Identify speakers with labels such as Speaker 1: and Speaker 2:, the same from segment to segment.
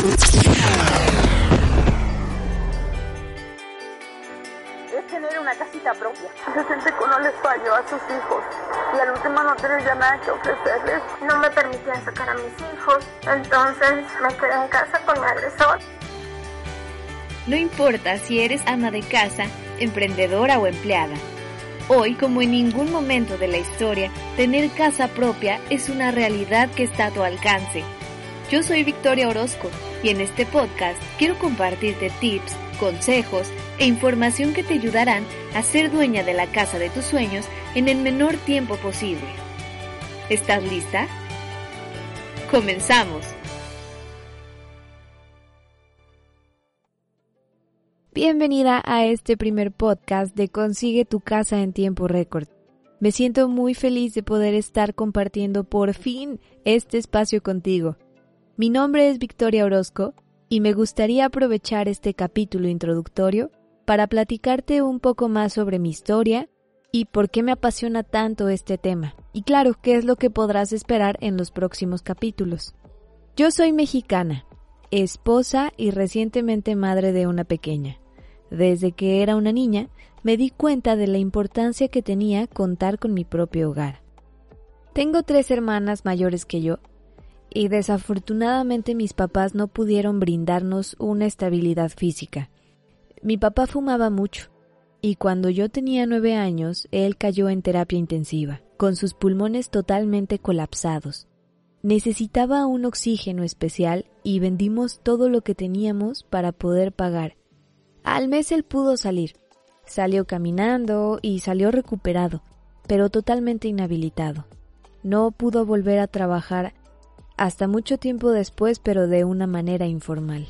Speaker 1: Es tener una casita propia. Se siente que uno les falló a sus hijos y al último no tener ya nada que ofrecerles.
Speaker 2: No me permitían sacar a mis hijos, entonces me quedé en casa con mi agresor.
Speaker 3: No importa si eres ama de casa, emprendedora o empleada. Hoy, como en ningún momento de la historia, tener casa propia es una realidad que está a tu alcance. Yo soy Victoria Orozco y en este podcast quiero compartirte tips, consejos e información que te ayudarán a ser dueña de la casa de tus sueños en el menor tiempo posible. ¿Estás lista? Comenzamos. Bienvenida a este primer podcast de Consigue tu casa en tiempo récord. Me siento muy feliz de poder estar compartiendo por fin este espacio contigo. Mi nombre es Victoria Orozco y me gustaría aprovechar este capítulo introductorio para platicarte un poco más sobre mi historia y por qué me apasiona tanto este tema. Y claro, qué es lo que podrás esperar en los próximos capítulos. Yo soy mexicana, esposa y recientemente madre de una pequeña. Desde que era una niña, me di cuenta de la importancia que tenía contar con mi propio hogar. Tengo tres hermanas mayores que yo, y desafortunadamente mis papás no pudieron brindarnos una estabilidad física. Mi papá fumaba mucho, y cuando yo tenía nueve años, él cayó en terapia intensiva, con sus pulmones totalmente colapsados. Necesitaba un oxígeno especial y vendimos todo lo que teníamos para poder pagar al mes él pudo salir. Salió caminando y salió recuperado, pero totalmente inhabilitado. No pudo volver a trabajar hasta mucho tiempo después, pero de una manera informal.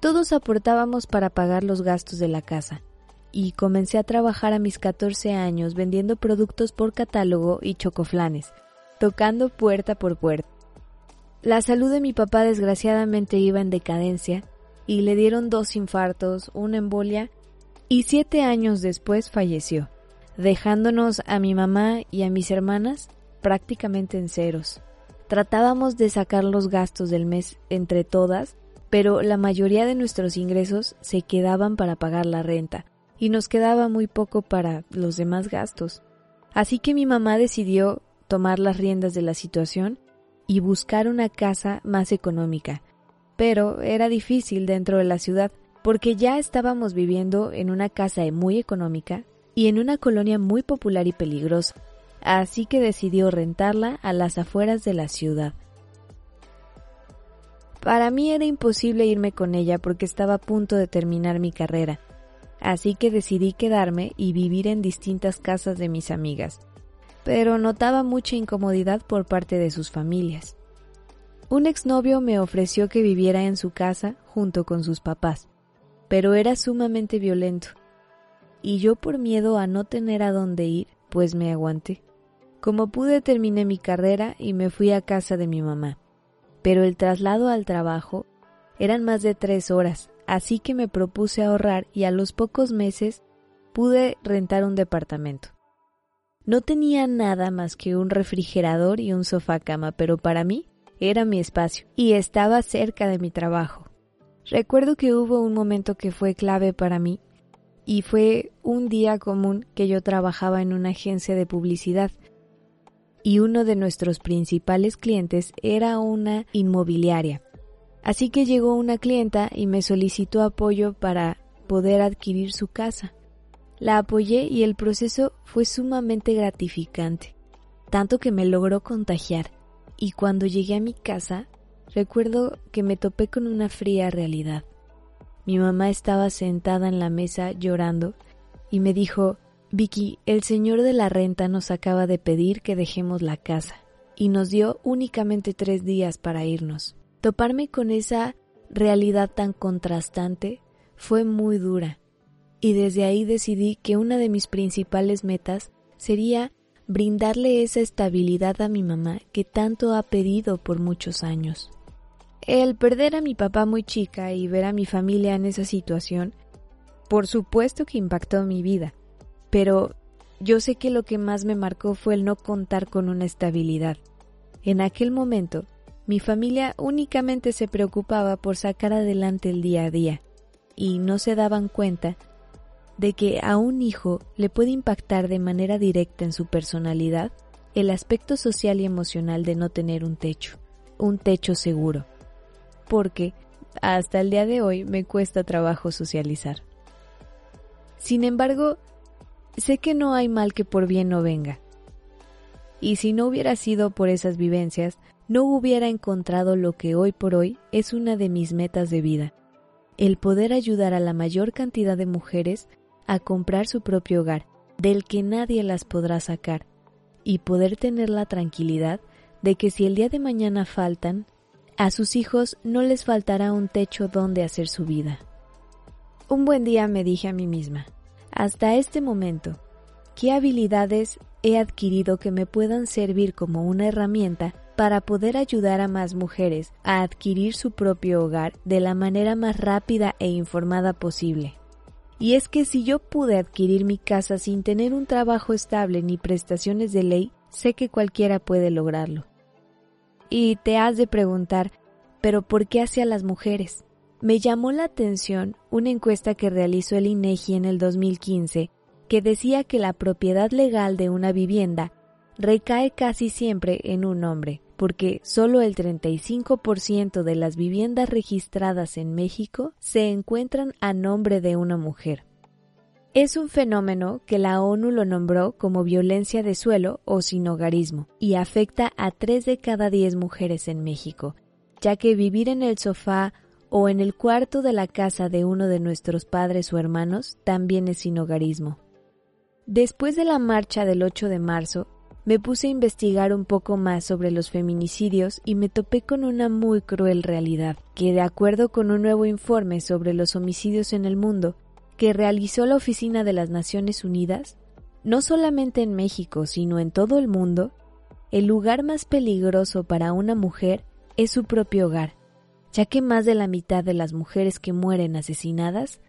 Speaker 3: Todos aportábamos para pagar los gastos de la casa, y comencé a trabajar a mis 14 años vendiendo productos por catálogo y chocoflanes, tocando puerta por puerta. La salud de mi papá desgraciadamente iba en decadencia y le dieron dos infartos, una embolia y siete años después falleció, dejándonos a mi mamá y a mis hermanas prácticamente en ceros. Tratábamos de sacar los gastos del mes entre todas, pero la mayoría de nuestros ingresos se quedaban para pagar la renta y nos quedaba muy poco para los demás gastos. Así que mi mamá decidió tomar las riendas de la situación y buscar una casa más económica, pero era difícil dentro de la ciudad porque ya estábamos viviendo en una casa muy económica y en una colonia muy popular y peligrosa, así que decidió rentarla a las afueras de la ciudad. Para mí era imposible irme con ella porque estaba a punto de terminar mi carrera, así que decidí quedarme y vivir en distintas casas de mis amigas, pero notaba mucha incomodidad por parte de sus familias. Un exnovio me ofreció que viviera en su casa junto con sus papás, pero era sumamente violento. Y yo por miedo a no tener a dónde ir, pues me aguanté. Como pude terminé mi carrera y me fui a casa de mi mamá. Pero el traslado al trabajo eran más de tres horas, así que me propuse ahorrar y a los pocos meses pude rentar un departamento. No tenía nada más que un refrigerador y un sofá cama, pero para mí era mi espacio y estaba cerca de mi trabajo. Recuerdo que hubo un momento que fue clave para mí y fue un día común que yo trabajaba en una agencia de publicidad y uno de nuestros principales clientes era una inmobiliaria. Así que llegó una clienta y me solicitó apoyo para poder adquirir su casa. La apoyé y el proceso fue sumamente gratificante, tanto que me logró contagiar y cuando llegué a mi casa, recuerdo que me topé con una fría realidad. Mi mamá estaba sentada en la mesa llorando y me dijo, Vicky, el señor de la renta nos acaba de pedir que dejemos la casa y nos dio únicamente tres días para irnos. Toparme con esa realidad tan contrastante fue muy dura y desde ahí decidí que una de mis principales metas sería brindarle esa estabilidad a mi mamá que tanto ha pedido por muchos años. El perder a mi papá muy chica y ver a mi familia en esa situación, por supuesto que impactó mi vida, pero yo sé que lo que más me marcó fue el no contar con una estabilidad. En aquel momento, mi familia únicamente se preocupaba por sacar adelante el día a día y no se daban cuenta de que a un hijo le puede impactar de manera directa en su personalidad el aspecto social y emocional de no tener un techo, un techo seguro, porque hasta el día de hoy me cuesta trabajo socializar. Sin embargo, sé que no hay mal que por bien no venga. Y si no hubiera sido por esas vivencias, no hubiera encontrado lo que hoy por hoy es una de mis metas de vida, el poder ayudar a la mayor cantidad de mujeres a comprar su propio hogar, del que nadie las podrá sacar, y poder tener la tranquilidad de que si el día de mañana faltan, a sus hijos no les faltará un techo donde hacer su vida. Un buen día me dije a mí misma, hasta este momento, ¿qué habilidades he adquirido que me puedan servir como una herramienta para poder ayudar a más mujeres a adquirir su propio hogar de la manera más rápida e informada posible? Y es que si yo pude adquirir mi casa sin tener un trabajo estable ni prestaciones de ley, sé que cualquiera puede lograrlo. Y te has de preguntar, ¿pero por qué hacia las mujeres? Me llamó la atención una encuesta que realizó el INEGI en el 2015 que decía que la propiedad legal de una vivienda recae casi siempre en un hombre, porque solo el 35% de las viviendas registradas en México se encuentran a nombre de una mujer. Es un fenómeno que la ONU lo nombró como violencia de suelo o sinogarismo y afecta a 3 de cada 10 mujeres en México, ya que vivir en el sofá o en el cuarto de la casa de uno de nuestros padres o hermanos también es sinogarismo. Después de la marcha del 8 de marzo, me puse a investigar un poco más sobre los feminicidios y me topé con una muy cruel realidad, que de acuerdo con un nuevo informe sobre los homicidios en el mundo que realizó la Oficina de las Naciones Unidas, no solamente en México, sino en todo el mundo, el lugar más peligroso para una mujer es su propio hogar, ya que más de la mitad de las mujeres que mueren asesinadas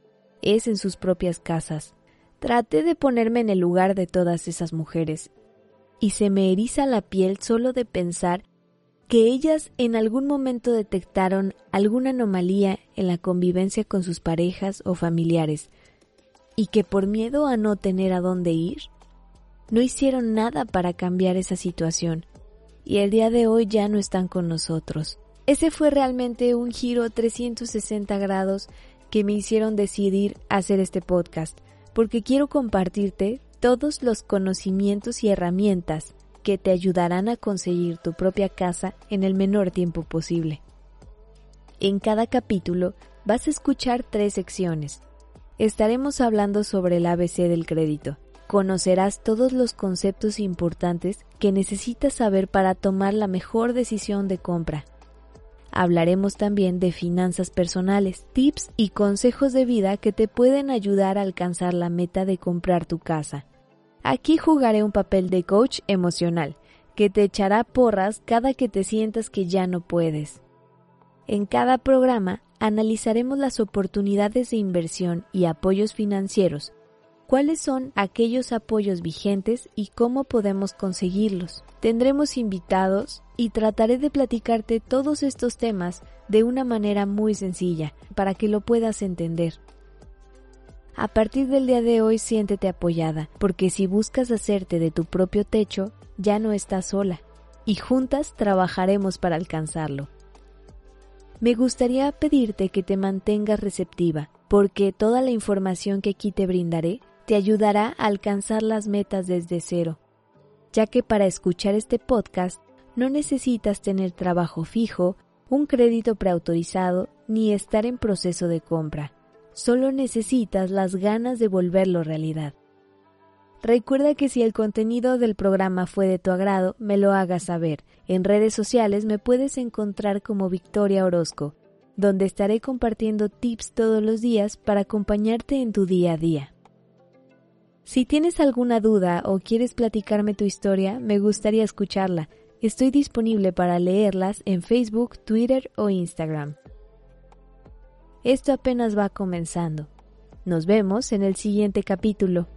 Speaker 3: es en sus propias casas. Traté de ponerme en el lugar de todas esas mujeres y se me eriza la piel solo de pensar que ellas en algún momento detectaron alguna anomalía en la convivencia con sus parejas o familiares y que por miedo a no tener a dónde ir, no hicieron nada para cambiar esa situación y el día de hoy ya no están con nosotros. Ese fue realmente un giro 360 grados que me hicieron decidir hacer este podcast, porque quiero compartirte todos los conocimientos y herramientas que te ayudarán a conseguir tu propia casa en el menor tiempo posible. En cada capítulo vas a escuchar tres secciones. Estaremos hablando sobre el ABC del crédito. Conocerás todos los conceptos importantes que necesitas saber para tomar la mejor decisión de compra. Hablaremos también de finanzas personales, tips y consejos de vida que te pueden ayudar a alcanzar la meta de comprar tu casa. Aquí jugaré un papel de coach emocional, que te echará porras cada que te sientas que ya no puedes. En cada programa analizaremos las oportunidades de inversión y apoyos financieros, cuáles son aquellos apoyos vigentes y cómo podemos conseguirlos. Tendremos invitados y trataré de platicarte todos estos temas de una manera muy sencilla para que lo puedas entender. A partir del día de hoy siéntete apoyada, porque si buscas hacerte de tu propio techo, ya no estás sola, y juntas trabajaremos para alcanzarlo. Me gustaría pedirte que te mantengas receptiva, porque toda la información que aquí te brindaré te ayudará a alcanzar las metas desde cero, ya que para escuchar este podcast no necesitas tener trabajo fijo, un crédito preautorizado ni estar en proceso de compra. Solo necesitas las ganas de volverlo realidad. Recuerda que si el contenido del programa fue de tu agrado, me lo hagas saber. En redes sociales me puedes encontrar como Victoria Orozco, donde estaré compartiendo tips todos los días para acompañarte en tu día a día. Si tienes alguna duda o quieres platicarme tu historia, me gustaría escucharla. Estoy disponible para leerlas en Facebook, Twitter o Instagram. Esto apenas va comenzando. Nos vemos en el siguiente capítulo.